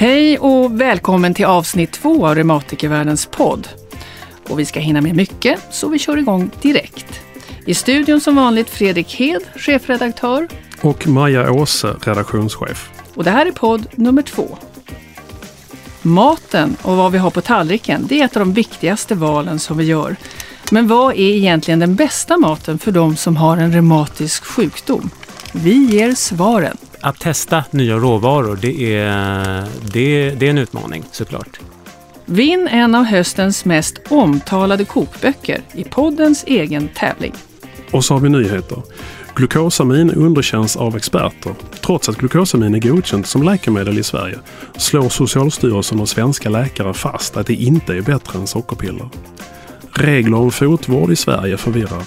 Hej och välkommen till avsnitt två av Reumatikervärldens podd. Och vi ska hinna med mycket, så vi kör igång direkt. I studion som vanligt Fredrik Hed, chefredaktör. Och Maja Åse, redaktionschef. Och det här är podd nummer två. Maten och vad vi har på tallriken, det är ett av de viktigaste valen som vi gör. Men vad är egentligen den bästa maten för de som har en reumatisk sjukdom? Vi ger svaren. Att testa nya råvaror, det är, det, det är en utmaning såklart. Vinn en av höstens mest omtalade kokböcker i poddens egen tävling. Och så har vi nyheter. Glukosamin underkänns av experter. Trots att glukosamin är godkänt som läkemedel i Sverige slår Socialstyrelsen och svenska läkare fast att det inte är bättre än sockerpiller. Regler om fotvård i Sverige förvirrar.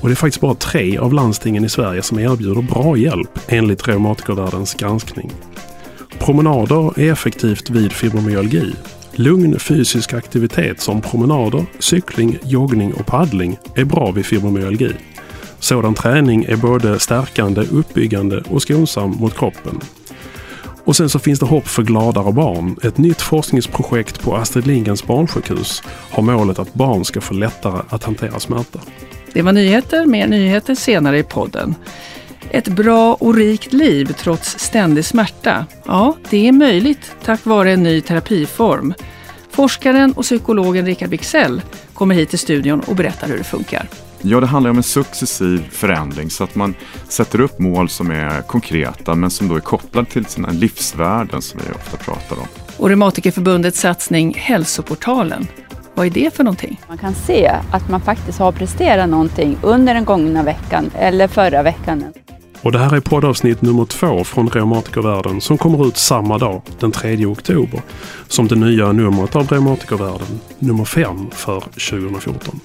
Och det är faktiskt bara tre av landstingen i Sverige som erbjuder bra hjälp enligt Reumatikervärldens granskning. Promenader är effektivt vid fibromyalgi. Lugn fysisk aktivitet som promenader, cykling, joggning och paddling är bra vid fibromyalgi. Sådan träning är både stärkande, uppbyggande och skonsam mot kroppen. Och sen så finns det hopp för gladare barn. Ett nytt forskningsprojekt på Astrid Lindgrens barnsjukhus har målet att barn ska få lättare att hantera smärta. Det var nyheter, mer nyheter senare i podden. Ett bra och rikt liv trots ständig smärta. Ja, det är möjligt tack vare en ny terapiform. Forskaren och psykologen Rickard Wixell kommer hit till studion och berättar hur det funkar. Ja, det handlar om en successiv förändring så att man sätter upp mål som är konkreta men som då är kopplade till sina livsvärden som vi ofta pratar om. Och Reumatikerförbundets satsning Hälsoportalen. Vad är det för någonting? Man kan se att man faktiskt har presterat någonting under den gångna veckan eller förra veckan. Och det här är poddavsnitt nummer två från Reumatikervärlden som kommer ut samma dag, den 3 oktober, som det nya numret av Reumatikervärlden, nummer fem för 2014.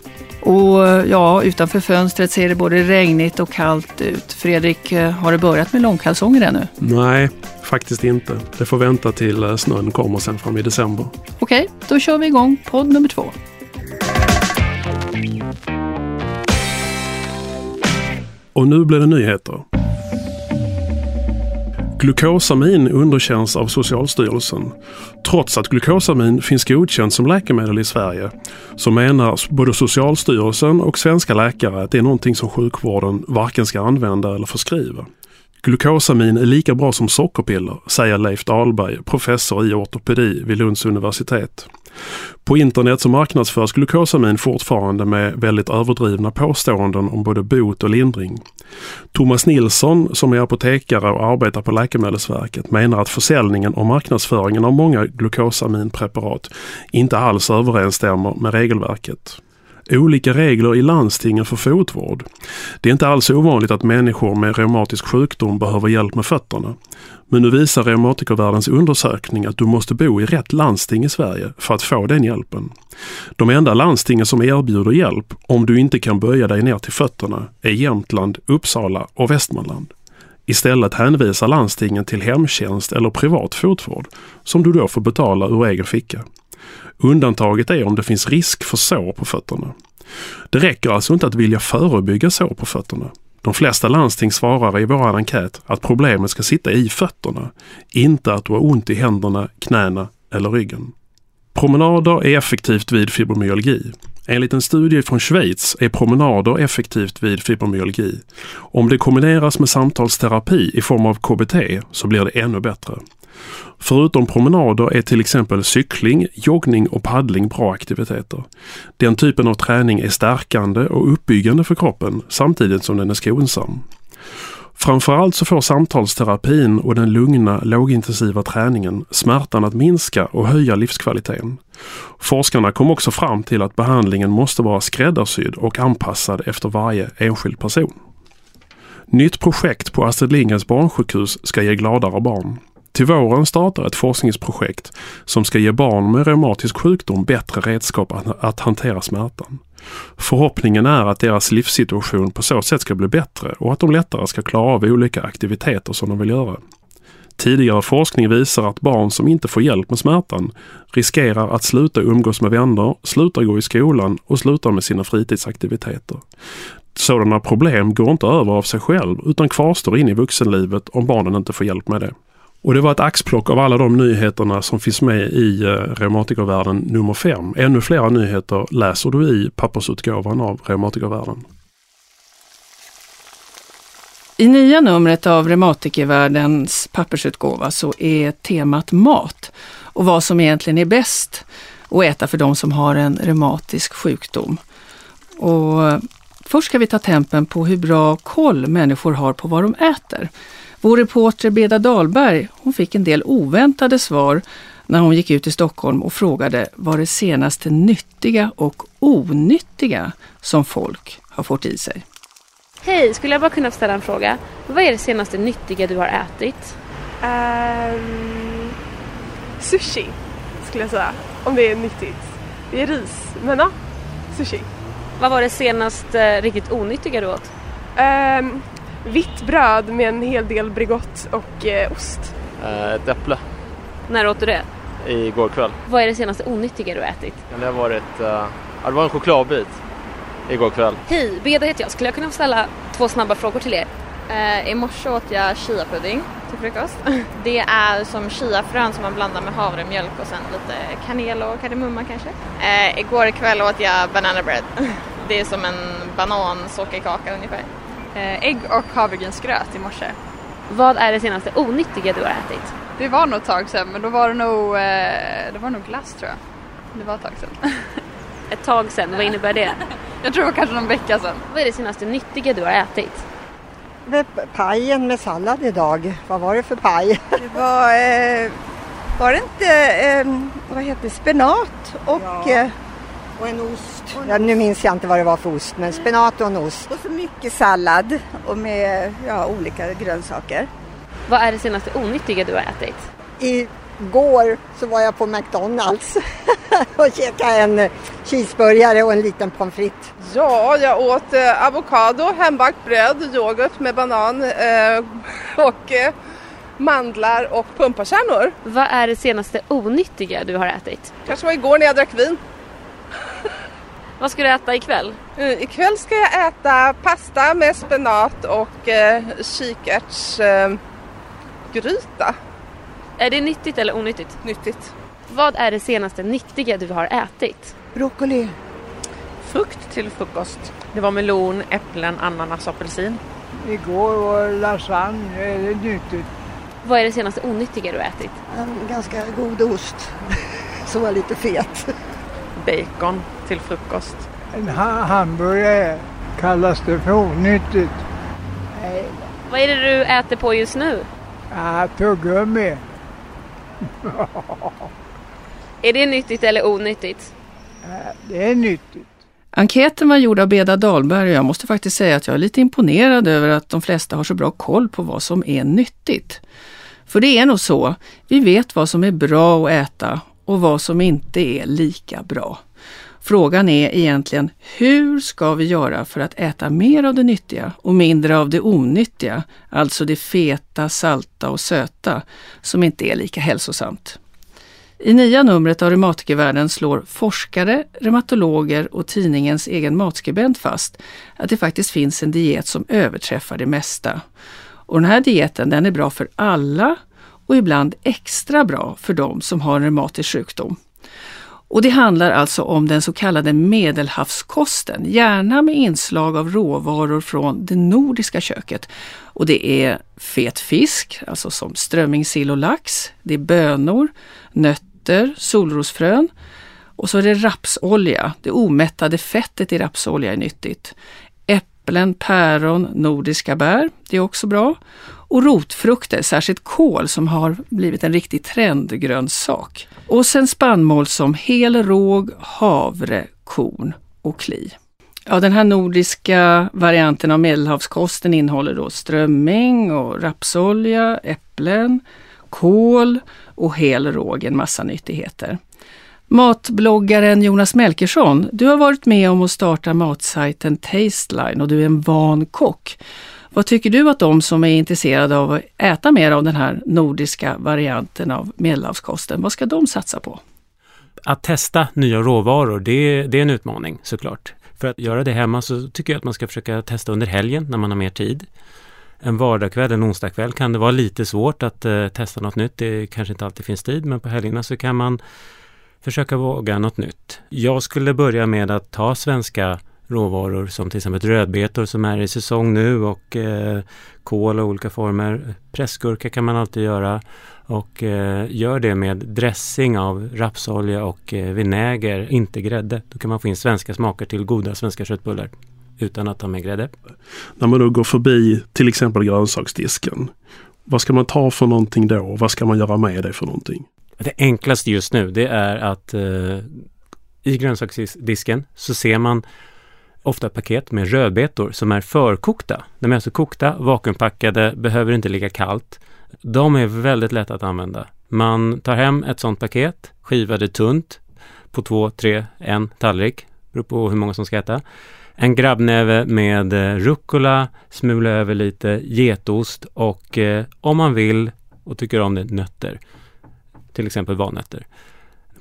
Och ja, utanför fönstret ser det både regnigt och kallt ut. Fredrik, eh, har det börjat med långkalsonger ännu? Nej, faktiskt inte. Det får vänta till eh, snön kommer sen fram i december. Okej, då kör vi igång podd nummer två. Och nu blir det nyheter. Glukosamin underkänns av Socialstyrelsen. Trots att glukosamin finns godkänt som läkemedel i Sverige så menar både Socialstyrelsen och svenska läkare att det är någonting som sjukvården varken ska använda eller förskriva. Glukosamin är lika bra som sockerpiller, säger Leif Dahlberg, professor i ortopedi vid Lunds universitet. På internet så marknadsförs glukosamin fortfarande med väldigt överdrivna påståenden om både bot och lindring. Thomas Nilsson som är apotekare och arbetar på Läkemedelsverket menar att försäljningen och marknadsföringen av många glukosaminpreparat inte alls överensstämmer med regelverket olika regler i landstingen för fotvård. Det är inte alls ovanligt att människor med reumatisk sjukdom behöver hjälp med fötterna. Men nu visar Reumatikervärldens undersökning att du måste bo i rätt landsting i Sverige för att få den hjälpen. De enda landstingen som erbjuder hjälp om du inte kan böja dig ner till fötterna är Jämtland, Uppsala och Västmanland. Istället hänvisar landstingen till hemtjänst eller privat fotvård som du då får betala ur egen ficka. Undantaget är om det finns risk för sår på fötterna. Det räcker alltså inte att vilja förebygga sår på fötterna. De flesta landsting svarar i vår enkät att problemet ska sitta i fötterna, inte att du har ont i händerna, knäna eller ryggen. Promenader är effektivt vid fibromyalgi. Enligt en studie från Schweiz är promenader effektivt vid fibromyalgi. Om det kombineras med samtalsterapi i form av KBT så blir det ännu bättre. Förutom promenader är till exempel cykling, joggning och paddling bra aktiviteter. Den typen av träning är stärkande och uppbyggande för kroppen samtidigt som den är skonsam. Framförallt så får samtalsterapin och den lugna, lågintensiva träningen smärtan att minska och höja livskvaliteten. Forskarna kom också fram till att behandlingen måste vara skräddarsydd och anpassad efter varje enskild person. Nytt projekt på Astrid Lindgrens barnsjukhus ska ge gladare barn. Till våren startar ett forskningsprojekt som ska ge barn med reumatisk sjukdom bättre redskap att, att hantera smärtan. Förhoppningen är att deras livssituation på så sätt ska bli bättre och att de lättare ska klara av olika aktiviteter som de vill göra. Tidigare forskning visar att barn som inte får hjälp med smärtan riskerar att sluta umgås med vänner, sluta gå i skolan och sluta med sina fritidsaktiviteter. Sådana problem går inte över av sig själv utan kvarstår in i vuxenlivet om barnen inte får hjälp med det. Och det var ett axplock av alla de nyheterna som finns med i eh, Reumatikervärlden nummer 5. Ännu fler nyheter läser du i pappersutgåvan av Reumatikervärlden. I nya numret av Reumatikervärldens pappersutgåva så är temat mat och vad som egentligen är bäst att äta för de som har en reumatisk sjukdom. Och först ska vi ta tempen på hur bra koll människor har på vad de äter. Vår reporter Beda Dahlberg hon fick en del oväntade svar när hon gick ut i Stockholm och frågade vad det senaste nyttiga och onyttiga som folk har fått i sig. Hej, skulle jag bara kunna ställa en fråga? Vad är det senaste nyttiga du har ätit? Um, sushi skulle jag säga, om det är nyttigt. Det är ris, men ja, sushi. Vad var det senaste riktigt onyttiga du åt? Um, vitt bröd med en hel del Bregott och eh, ost. Eh, ett äpple. När åt du det? Igår kväll. Vad är det senaste onyttiga du ätit? det har varit, uh, det var en chokladbit igår kväll. Hej, Beda heter jag. Skulle jag kunna ställa två snabba frågor till er? Uh, I morse åt jag chiapudding till frukost. Det är som chiafrön som man blandar med havremjölk och sen lite kanel och kardemumma kanske. Uh, igår kväll åt jag banana bread. Det är som en banansockerkaka ungefär. Eh, ägg och havregrynsgröt i morse. Vad är det senaste onyttiga du har ätit? Det var nog ett tag sedan men då var det nog, eh, det var nog glass tror jag. Det var ett tag sedan. ett tag sedan, vad innebär det? jag tror det var kanske någon vecka sedan. Vad är det senaste nyttiga du har ätit? Pajen med sallad idag. Vad var det för paj? Det var, eh, var det inte, eh, vad heter det, spenat och ja. Eh, och en ost. Ja, nu minns jag inte vad det var för ost, men spenat och en ost. Och så mycket sallad och med ja, olika grönsaker. Vad är det senaste onyttiga du har ätit? Igår så var jag på McDonalds och käkade en cheeseburgare och en liten pommes frites. Ja, jag åt eh, avokado, hembakt bröd, yoghurt med banan eh, och eh, mandlar och pumpakärnor. Vad är det senaste onyttiga du har ätit? Kanske var igår när jag drack vin. Vad ska du äta ikväll? Uh, ikväll ska jag äta pasta med spenat och uh, kikärtsgryta. Uh, är det nyttigt eller onyttigt? Nyttigt. Vad är det senaste nyttiga du har ätit? Broccoli. Frukt till frukost. Det var melon, äpplen, ananas, apelsin. Igår var lasagne, är det nyttigt. Vad är det senaste onyttiga du har ätit? En ganska god ost som var lite fet bacon till frukost. En ha hamburgare kallas det för onyttigt. Nej. Vad är det du äter på just nu? Ja, tuggummi. är det nyttigt eller onyttigt? Ja, det är nyttigt. Enkäten var gjord av Beda Dahlberg och jag måste faktiskt säga att jag är lite imponerad över att de flesta har så bra koll på vad som är nyttigt. För det är nog så, vi vet vad som är bra att äta och vad som inte är lika bra. Frågan är egentligen hur ska vi göra för att äta mer av det nyttiga och mindre av det onyttiga, alltså det feta, salta och söta, som inte är lika hälsosamt. I nya numret av Reumatikervärlden slår forskare, reumatologer och tidningens egen matskribent fast att det faktiskt finns en diet som överträffar det mesta. Och den här dieten den är bra för alla och ibland extra bra för de som har en reumatisk sjukdom. Och det handlar alltså om den så kallade medelhavskosten, gärna med inslag av råvaror från det nordiska köket. Och det är fet fisk, alltså som strömming, sill och lax. Det är bönor, nötter, solrosfrön. Och så är det rapsolja. Det omättade fettet i rapsolja är nyttigt. Äpplen, päron, nordiska bär, det är också bra och rotfrukter, särskilt kål som har blivit en riktig trendgrönsak. Och sen spannmål som hel råg, havre, korn och kli. Ja, den här nordiska varianten av medelhavskosten innehåller då strömming och rapsolja, äpplen, kål och hel råg, en massa nyttigheter. Matbloggaren Jonas Melkersson, du har varit med om att starta matsajten Tasteline och du är en van kock. Vad tycker du att de som är intresserade av att äta mer av den här nordiska varianten av medelhavskosten, vad ska de satsa på? Att testa nya råvaror, det, det är en utmaning såklart. För att göra det hemma så tycker jag att man ska försöka testa under helgen när man har mer tid. En vardagkväll, en onsdagkväll kan det vara lite svårt att eh, testa något nytt. Det kanske inte alltid finns tid, men på helgerna så kan man försöka våga något nytt. Jag skulle börja med att ta svenska råvaror som till exempel rödbetor som är i säsong nu och eh, kål och olika former. Pressgurka kan man alltid göra och eh, gör det med dressing av rapsolja och eh, vinäger, inte grädde. Då kan man få in svenska smaker till goda svenska köttbullar utan att ta med grädde. När man då går förbi till exempel grönsaksdisken, vad ska man ta för någonting då? Vad ska man göra med det för någonting? Det enklaste just nu det är att eh, i grönsaksdisken så ser man ofta paket med rödbetor som är förkokta. De är alltså kokta, vakuumpackade, behöver inte ligga kallt. De är väldigt lätta att använda. Man tar hem ett sådant paket, skivar det tunt på två, tre, en tallrik, beror på hur många som ska äta. En grabbnäve med eh, rucola, smula över lite getost och eh, om man vill och tycker om det, nötter. Till exempel valnötter.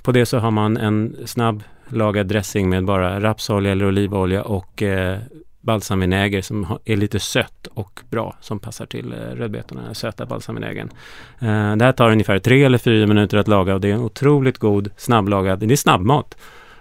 På det så har man en snabb lagad dressing med bara rapsolja eller olivolja och eh, balsamvinäger som är lite sött och bra som passar till eh, rödbetorna, den söta balsamvinägern. Eh, det här tar ungefär tre eller fyra minuter att laga och det är en otroligt god snabblagad, det är snabbmat.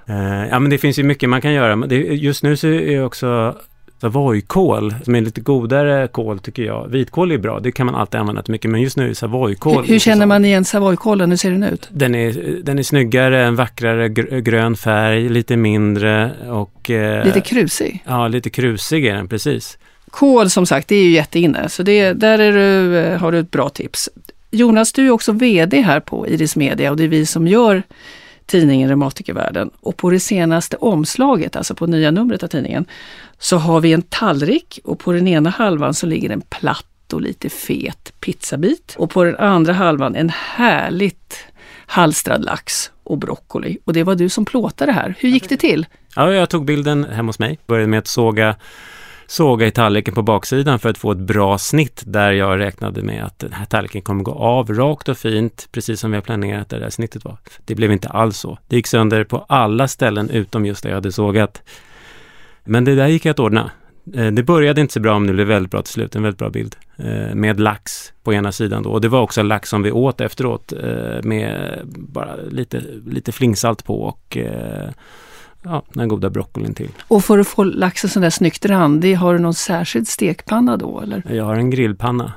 Eh, ja men det finns ju mycket man kan göra. Det, just nu så är också Savoykål, som är lite godare kål tycker jag. Vitkål är bra, det kan man alltid använda till mycket, men just nu är savoykål... Hur, hur känner man igen savoykålen? Hur ser den ut? Den är, den är snyggare, en vackrare grön färg, lite mindre och... Eh, lite krusig? Ja, lite krusig är den, precis. Kål som sagt, det är ju jätteinne, så det, där är du, har du ett bra tips. Jonas, du är också VD här på Iris Media och det är vi som gör tidningen Reumatikervärlden. Och på det senaste omslaget, alltså på nya numret av tidningen, så har vi en tallrik och på den ena halvan så ligger en platt och lite fet pizzabit. Och på den andra halvan en härligt halstrad lax och broccoli. Och det var du som plåtade det här. Hur gick det till? Ja, jag tog bilden hemma hos mig. Började med att såga såga i tallriken på baksidan för att få ett bra snitt där jag räknade med att den här tallriken kommer gå av rakt och fint, precis som vi har planerat det där snittet var. Det blev inte alls så. Det gick sönder på alla ställen utom just där jag hade sågat. Men det där gick att ordna. Eh, det började inte så bra, men det blev väldigt bra till slut. En väldigt bra bild. Eh, med lax på ena sidan då. Och det var också lax som vi åt efteråt eh, med bara lite, lite flingsalt på och ja, den goda broccolin till. Och för att få laxen sån där snyggt randig, har du någon särskild stekpanna då eller? Jag har en grillpanna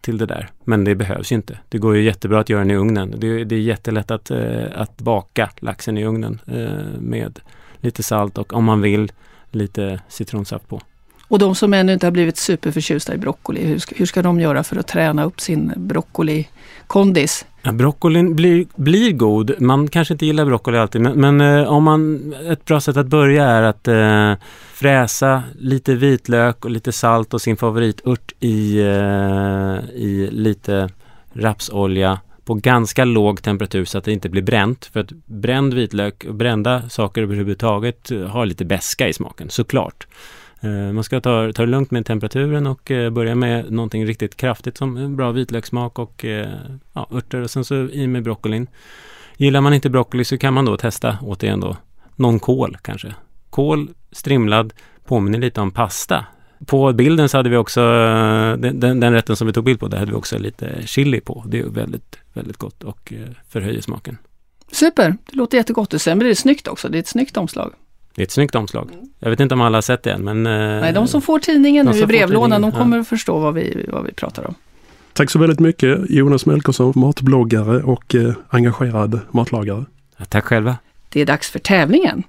till det där. Men det behövs ju inte. Det går ju jättebra att göra den i ugnen. Det, det är jättelätt att, eh, att baka laxen i ugnen eh, med lite salt och om man vill lite citronsaft på. Och de som ännu inte har blivit superförtjusta i broccoli, hur ska, hur ska de göra för att träna upp sin broccolikondis? Ja, broccolin blir, blir god. Man kanske inte gillar broccoli alltid, men, men eh, om man, ett bra sätt att börja är att eh, fräsa lite vitlök och lite salt och sin favoritört i, eh, i lite rapsolja på ganska låg temperatur så att det inte blir bränt. För att bränd vitlök och brända saker överhuvudtaget har lite beska i smaken, såklart. Eh, man ska ta, ta det lugnt med temperaturen och eh, börja med någonting riktigt kraftigt som bra vitlökssmak och eh, ja, örter och sen så i med broccolin. Gillar man inte broccoli så kan man då testa återigen då någon kål kanske. Kål strimlad påminner lite om pasta. På bilden så hade vi också den, den, den rätten som vi tog bild på, där hade vi också lite chili på. Det är väldigt, väldigt gott och förhöjer smaken. Super, det låter jättegott och sen blir det snyggt också. Det är ett snyggt omslag. Det är ett snyggt omslag. Jag vet inte om alla har sett det än men... Eh, Nej, de som får tidningen nu i brevlådan, de kommer ja. förstå vad vi, vad vi pratar om. Tack så väldigt mycket Jonas Melkersson, matbloggare och eh, engagerad matlagare. Ja, tack själva. Det är dags för tävlingen.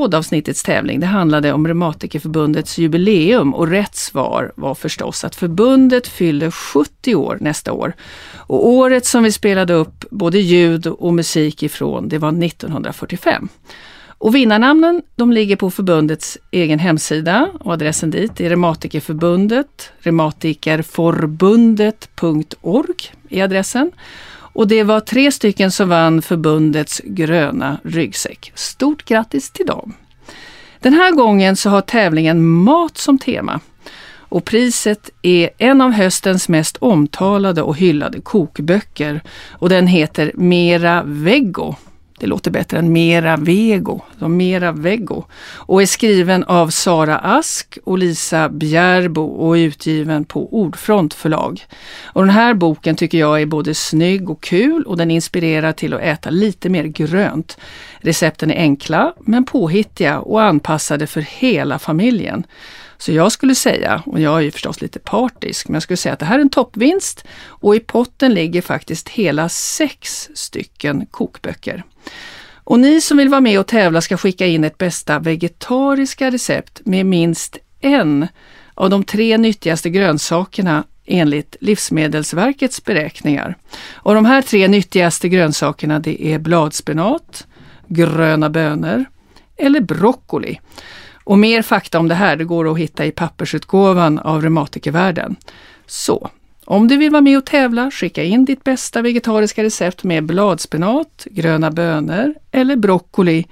Poddavsnittets tävling det handlade om Reumatikerförbundets jubileum och rätt svar var förstås att förbundet fyller 70 år nästa år. Och året som vi spelade upp både ljud och musik ifrån det var 1945. Och vinnarnamnen de ligger på förbundets egen hemsida och adressen dit är Reumatikerförbundet, reumatikerforbundet.org är adressen. Och det var tre stycken som vann förbundets gröna ryggsäck. Stort grattis till dem! Den här gången så har tävlingen mat som tema. Och priset är en av höstens mest omtalade och hyllade kokböcker. Och den heter Mera Veggo. Det låter bättre än Mera Vego, Mera vego Och är skriven av Sara Ask och Lisa Bjärbo och är utgiven på Ordfront förlag. Och den här boken tycker jag är både snygg och kul och den inspirerar till att äta lite mer grönt. Recepten är enkla men påhittiga och anpassade för hela familjen. Så jag skulle säga, och jag är ju förstås lite partisk, men jag skulle säga att det här är en toppvinst och i potten ligger faktiskt hela sex stycken kokböcker. Och ni som vill vara med och tävla ska skicka in ett bästa vegetariska recept med minst en av de tre nyttigaste grönsakerna enligt Livsmedelsverkets beräkningar. Och de här tre nyttigaste grönsakerna det är bladspenat, gröna bönor eller broccoli. Och mer fakta om det här det går att hitta i pappersutgåvan av Reumatikervärlden. Så, om du vill vara med och tävla, skicka in ditt bästa vegetariska recept med bladspenat, gröna bönor eller broccoli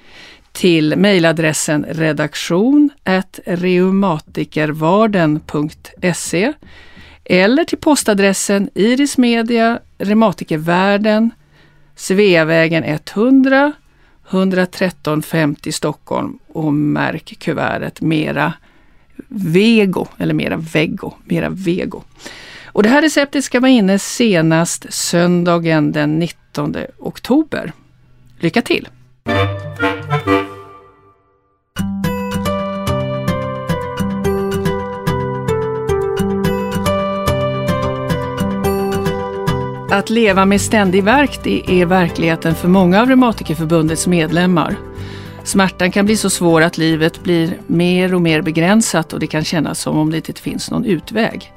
till mejladressen redaktion reumatikervarden.se eller till postadressen Iris Media, Reumatikervärden, Sveavägen 100 113 50 Stockholm och märk kuvertet Mera Vego, eller Mera vego, Mera Vego. Och det här receptet ska vara inne senast söndagen den 19 oktober. Lycka till! Att leva med ständig värk det är verkligheten för många av Reumatikerförbundets medlemmar. Smärtan kan bli så svår att livet blir mer och mer begränsat och det kan kännas som om det inte finns någon utväg.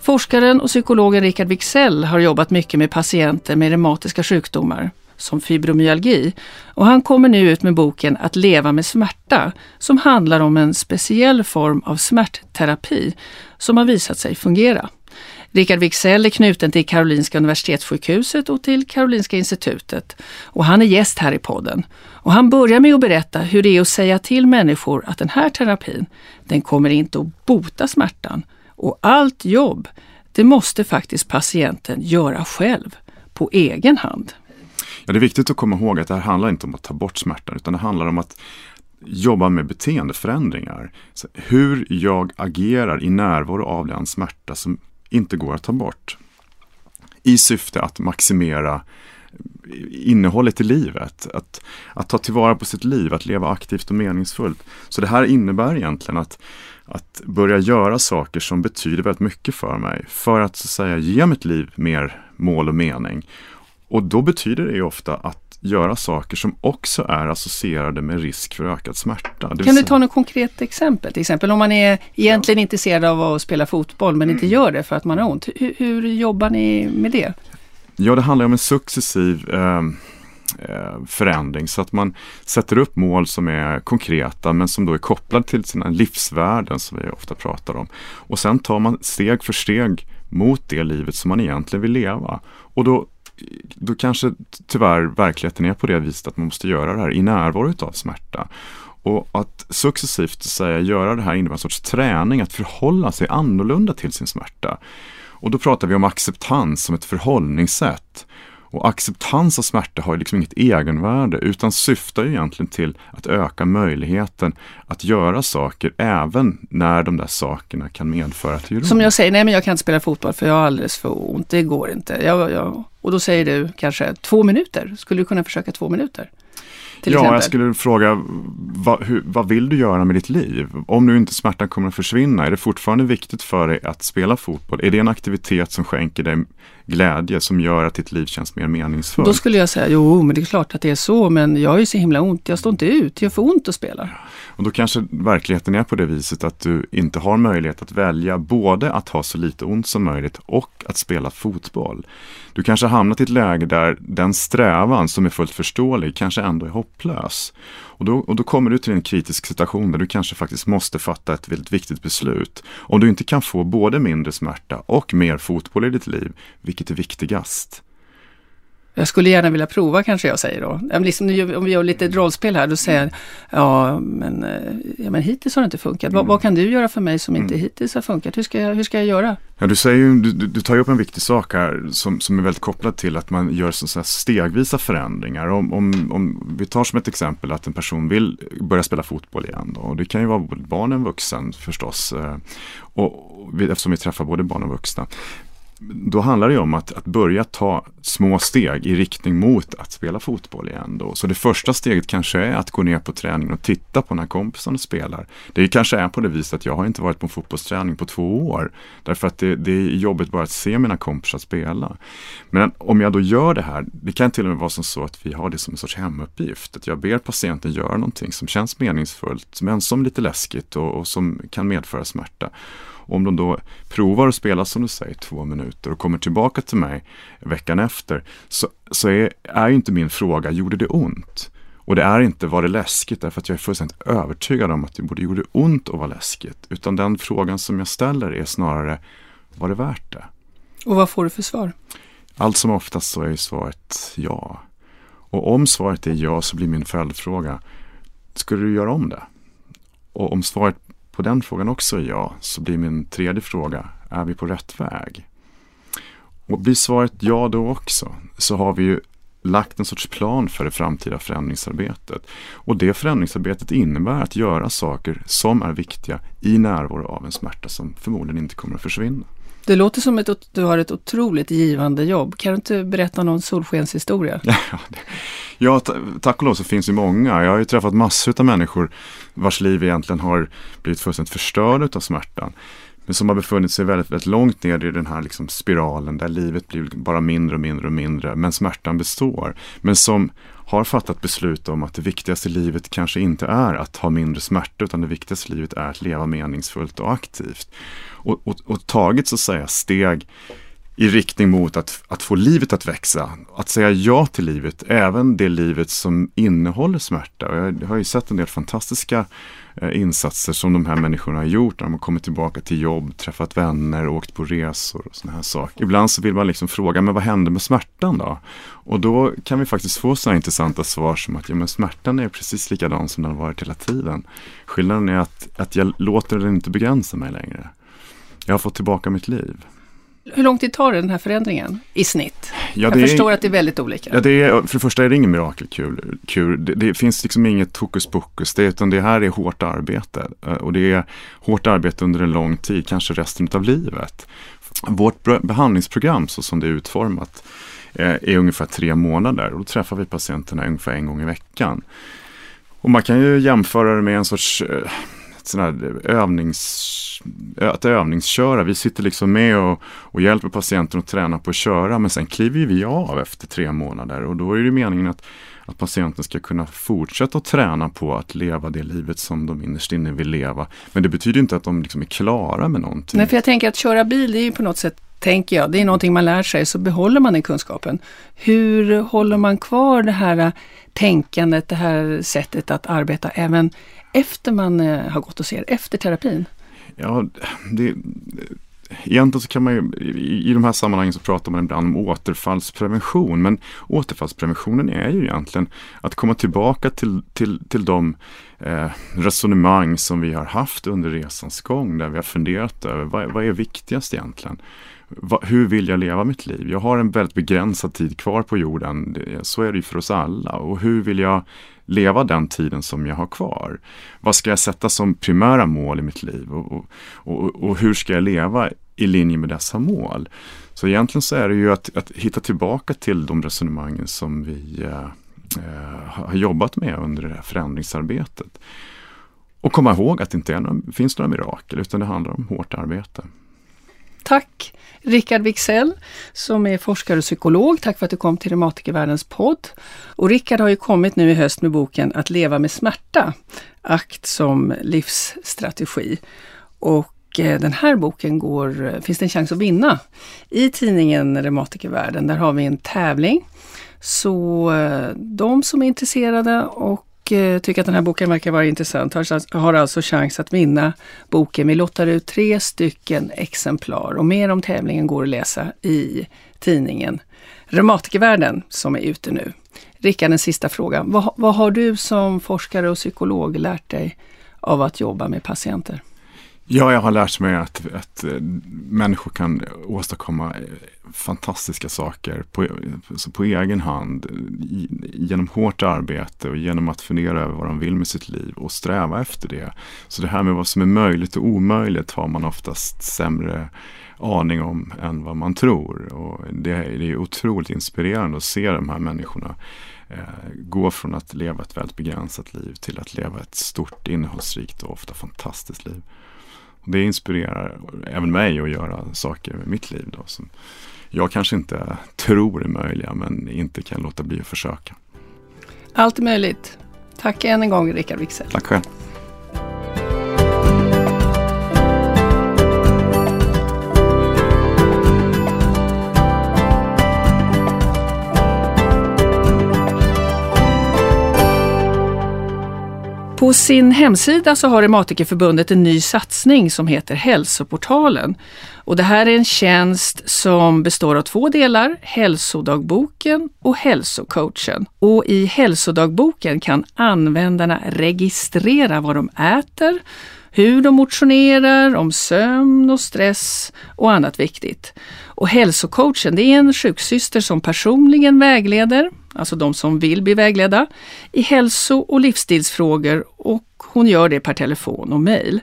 Forskaren och psykologen Richard Wixell har jobbat mycket med patienter med reumatiska sjukdomar som fibromyalgi och han kommer nu ut med boken Att leva med smärta som handlar om en speciell form av smärtterapi som har visat sig fungera. Richard Wixell är knuten till Karolinska Universitetssjukhuset och till Karolinska Institutet. Och han är gäst här i podden. Och han börjar med att berätta hur det är att säga till människor att den här terapin, den kommer inte att bota smärtan. Och allt jobb, det måste faktiskt patienten göra själv, på egen hand. Ja, det är viktigt att komma ihåg att det här handlar inte om att ta bort smärtan, utan det handlar om att jobba med beteendeförändringar. Så hur jag agerar i närvaro av den smärta som inte går att ta bort. I syfte att maximera innehållet i livet, att, att ta tillvara på sitt liv, att leva aktivt och meningsfullt. Så det här innebär egentligen att, att börja göra saker som betyder väldigt mycket för mig, för att så att säga ge mitt liv mer mål och mening. Och då betyder det ju ofta att göra saker som också är associerade med risk för ökad smärta. Kan du ta något konkret exempel? Till exempel om man är egentligen ja. intresserad av att spela fotboll men inte mm. gör det för att man har ont. Hur, hur jobbar ni med det? Ja, det handlar om en successiv eh, eh, förändring så att man sätter upp mål som är konkreta men som då är kopplade till sina livsvärden som vi ofta pratar om. Och sen tar man steg för steg mot det livet som man egentligen vill leva. Och då då kanske tyvärr verkligheten är på det viset att man måste göra det här i närvaro av smärta. Och att successivt säga, göra det här innebär en sorts träning, att förhålla sig annorlunda till sin smärta. Och då pratar vi om acceptans som ett förhållningssätt. Och acceptans av smärta har liksom inget egenvärde utan syftar ju egentligen till att öka möjligheten att göra saker även när de där sakerna kan medföra att det Som jag säger, nej men jag kan inte spela fotboll för jag har alldeles för ont, det går inte. Jag, jag, och då säger du kanske två minuter, skulle du kunna försöka två minuter? ja, exempel. jag skulle fråga vad, hur, vad vill du göra med ditt liv? Om nu inte smärtan kommer att försvinna, är det fortfarande viktigt för dig att spela fotboll? Är det en aktivitet som skänker dig glädje som gör att ditt liv känns mer meningsfullt. Då skulle jag säga, jo men det är klart att det är så, men jag har ju så himla ont, jag står inte ut, gör för ont att spela. Och då kanske verkligheten är på det viset att du inte har möjlighet att välja både att ha så lite ont som möjligt och att spela fotboll. Du kanske har hamnat i ett läge där den strävan som är fullt förståelig kanske ändå är hopplös. Och då, och då kommer du till en kritisk situation där du kanske faktiskt måste fatta ett väldigt viktigt beslut. Om du inte kan få både mindre smärta och mer fotboll i ditt liv, vilket är viktigast? Jag skulle gärna vilja prova kanske jag säger då. Liksom, om vi gör lite rollspel här, då säger jag, ja men, eh, ja, men hittills har det inte funkat. Mm. Vad, kan du göra för mig som inte mm. hittills har funkat? Hur ska jag, hur ska jag göra? Ja, du, säger du, du tar ju upp en viktig sak här som, som är väldigt kopplad till att man gör så stegvisa förändringar. Om, om, om vi tar som ett exempel att en person vill börja spela fotboll igen. Då, och det kan ju vara både barn och vuxen förstås. Eh, och, och, eftersom vi träffar både barn och vuxna då handlar det om att, att börja ta små steg i riktning mot att spela fotboll igen. Då. Så det första steget kanske är att gå ner på träningen och titta på när kompisarna spelar. Det kanske är på det viset att jag har inte varit på en fotbollsträning på två år. Därför att det, det är jobbigt bara att se mina kompisar spela. Men om jag då gör det här, det kan till och med vara som så att vi har det som en sorts hemuppgift. Att jag ber patienten göra någonting som känns meningsfullt men som lite läskigt och, och som kan medföra smärta. Om de då provar att spela som du säger två minuter och kommer tillbaka till mig veckan efter så, så är, är ju inte min fråga, gjorde det ont? Och det är inte, var det läskigt? Därför att jag är fullständigt övertygad om att det borde gjorde ont att vara läskigt. Utan den frågan som jag ställer är snarare, var det värt det? Och vad får du för svar? Allt som oftast så är svaret ja. Och om svaret är ja så blir min följdfråga, skulle du göra om det? Och om svaret på den frågan också är ja, så blir min tredje fråga, är vi på rätt väg? Och blir svaret ja då också, så har vi ju lagt en sorts plan för det framtida förändringsarbetet. Och det förändringsarbetet innebär att göra saker som är viktiga i närvaro av en smärta som förmodligen inte kommer att försvinna. Det låter som att du har ett otroligt givande jobb. Kan du inte berätta någon solskenshistoria? ja, tack och lov så finns det många. Jag har ju träffat massor av människor vars liv egentligen har blivit fullständigt förstörda av smärtan. Men som har befunnit sig väldigt, väldigt långt ner i den här liksom spiralen där livet blir bara mindre och mindre och mindre. Men smärtan består. Men som har fattat beslut om att det viktigaste i livet kanske inte är att ha mindre smärta utan det viktigaste i livet är att leva meningsfullt och aktivt. Och, och, och tagit så att säga steg i riktning mot att, att få livet att växa. Att säga ja till livet, även det livet som innehåller smärta. Och jag har ju sett en del fantastiska Eh, insatser som de här människorna har gjort när de har kommit tillbaka till jobb, träffat vänner, åkt på resor och sådana här saker. Ibland så vill man liksom fråga, men vad hände med smärtan då? Och då kan vi faktiskt få sådana intressanta svar som att ja, men smärtan är precis likadan som den har varit hela tiden. Skillnaden är att, att jag låter den inte begränsa mig längre. Jag har fått tillbaka mitt liv. Hur lång tid tar den här förändringen i snitt? Ja, jag förstår är, att det är väldigt olika. Ja, det är, för det första är det ingen mirakelkur. Det, det finns liksom inget hokus pokus, det, utan det här är hårt arbete. Eh, och det är hårt arbete under en lång tid, kanske resten av livet. Vårt behandlingsprogram så som det är utformat eh, är ungefär tre månader och då träffar vi patienterna ungefär en gång i veckan. Och man kan ju jämföra det med en sorts eh, sån här övnings att övningsköra. Vi sitter liksom med och, och hjälper patienten att träna på att köra men sen kliver vi av efter tre månader och då är det meningen att, att patienten ska kunna fortsätta att träna på att leva det livet som de innerst inne vill leva. Men det betyder inte att de liksom är klara med någonting. Nej, för jag tänker att köra bil, det är ju på något sätt tänker jag, det är någonting man lär sig, så behåller man den kunskapen. Hur håller man kvar det här eh, tänkandet, det här sättet att arbeta även efter man eh, har gått och ser, efter terapin? Ja, det, egentligen så kan man ju, i, i de här sammanhangen så pratar man ibland om återfallsprevention. Men återfallspreventionen är ju egentligen att komma tillbaka till, till, till de eh, resonemang som vi har haft under resans gång. Där vi har funderat över vad, vad är viktigast egentligen? Va, hur vill jag leva mitt liv? Jag har en väldigt begränsad tid kvar på jorden. Så är det ju för oss alla. Och hur vill jag leva den tiden som jag har kvar? Vad ska jag sätta som primära mål i mitt liv och, och, och, och hur ska jag leva i linje med dessa mål? Så egentligen så är det ju att, att hitta tillbaka till de resonemangen som vi eh, eh har jobbat med under det här förändringsarbetet. Och komma ihåg att det inte några, finns några mirakel utan det handlar om hårt arbete. tack Rickard Wixell som är forskare och psykolog. Tack för att du kom till Reumatikervärldens podd. Och Rickard har ju kommit nu i höst med boken Att leva med smärta, akt som livsstrategi. Och eh, den här boken går, eh, finns det en chans att vinna i tidningen Reumatikervärlden. Där har vi en tävling. Så eh, de som är intresserade och Eh, tycker att den här boken verkar vara intressant alltså- har alltså chans att vinna boken. Vi lottar ut tre stycken exemplar och mer om tävlingen går att läsa i tidningen Reumatikervärlden som är ute nu. Rickard, en sista fråga. Vad, vad har du som forskare och psykolog lärt dig av att jobba med patienter? Ja, jag har lärt mig att, att eh, människor kan åstadkomma eh, fantastiska saker på, alltså på egen hand genom hårt arbete och genom att fundera över vad de vill med sitt liv och sträva efter det. Så det här med vad som är möjligt och omöjligt har man oftast sämre aning om än vad man tror. Och det, är, det är otroligt inspirerande att se de här människorna eh, gå från att leva ett väldigt begränsat liv till att leva ett stort, innehållsrikt och ofta fantastiskt liv. Det inspirerar även mig att göra saker med mitt liv. Då, som jag kanske inte tror är möjliga men inte kan låta bli att försöka. Allt är möjligt. Tack än en gång Rickard Wixell. Tack själv. På sin hemsida så har Reumatikerförbundet en ny satsning som heter Hälsoportalen. Och det här är en tjänst som består av två delar, hälsodagboken och hälsocoachen. Och i hälsodagboken kan användarna registrera vad de äter, hur de motionerar, om sömn och stress och annat viktigt. Och hälsocoachen det är en sjuksyster som personligen vägleder, alltså de som vill bli vägledda, i hälso och livsstilsfrågor och hon gör det per telefon och mejl.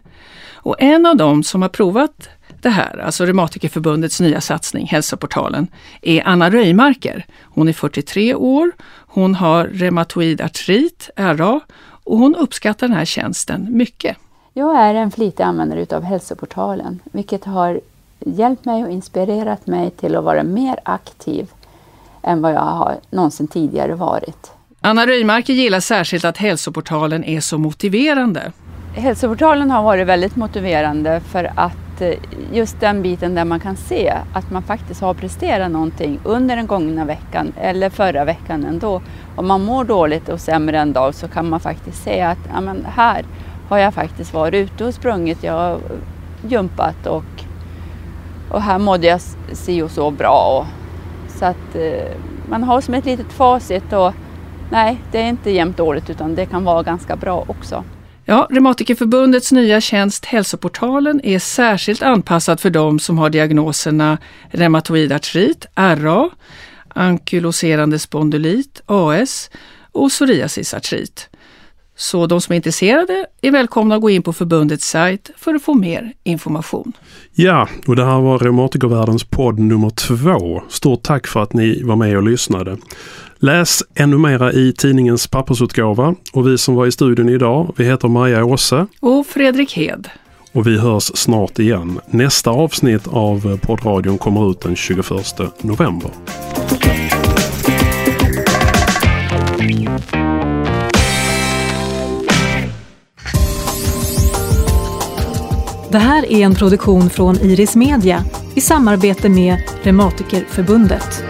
Och en av dem som har provat det här, alltså Reumatikerförbundets nya satsning Hälsoportalen, är Anna Röjmarker. Hon är 43 år, hon har reumatoid artrit, RA, och hon uppskattar den här tjänsten mycket. Jag är en flitig användare utav Hälsoportalen, vilket har hjälpt mig och inspirerat mig till att vara mer aktiv än vad jag har någonsin tidigare varit. Anna Röjmarker gillar särskilt att Hälsoportalen är så motiverande. Hälsoportalen har varit väldigt motiverande för att eh, just den biten där man kan se att man faktiskt har presterat någonting under den gångna veckan eller förra veckan ändå. Om man mår dåligt och sämre en dag så kan man faktiskt se att ja, men här har jag faktiskt varit ute och sprungit, jag har jumpat och, och här mådde jag si och så bra. Och, så att eh, man har som ett litet facit och nej, det är inte jämt dåligt utan det kan vara ganska bra också. Ja, Reumatikerförbundets nya tjänst Hälsoportalen är särskilt anpassad för de som har diagnoserna reumatoid artrit, RA, ankyloserande spondylit, AS och psoriasisartrit. Så de som är intresserade är välkomna att gå in på förbundets sajt för att få mer information. Ja, och det här var Reumatikervärldens podd nummer två. Stort tack för att ni var med och lyssnade. Läs ännu mera i tidningens pappersutgåva och vi som var i studion idag, vi heter Maja Åse och Fredrik Hed. Och vi hörs snart igen. Nästa avsnitt av poddradion kommer ut den 21 november. Det här är en produktion från Iris Media i samarbete med Reumatikerförbundet.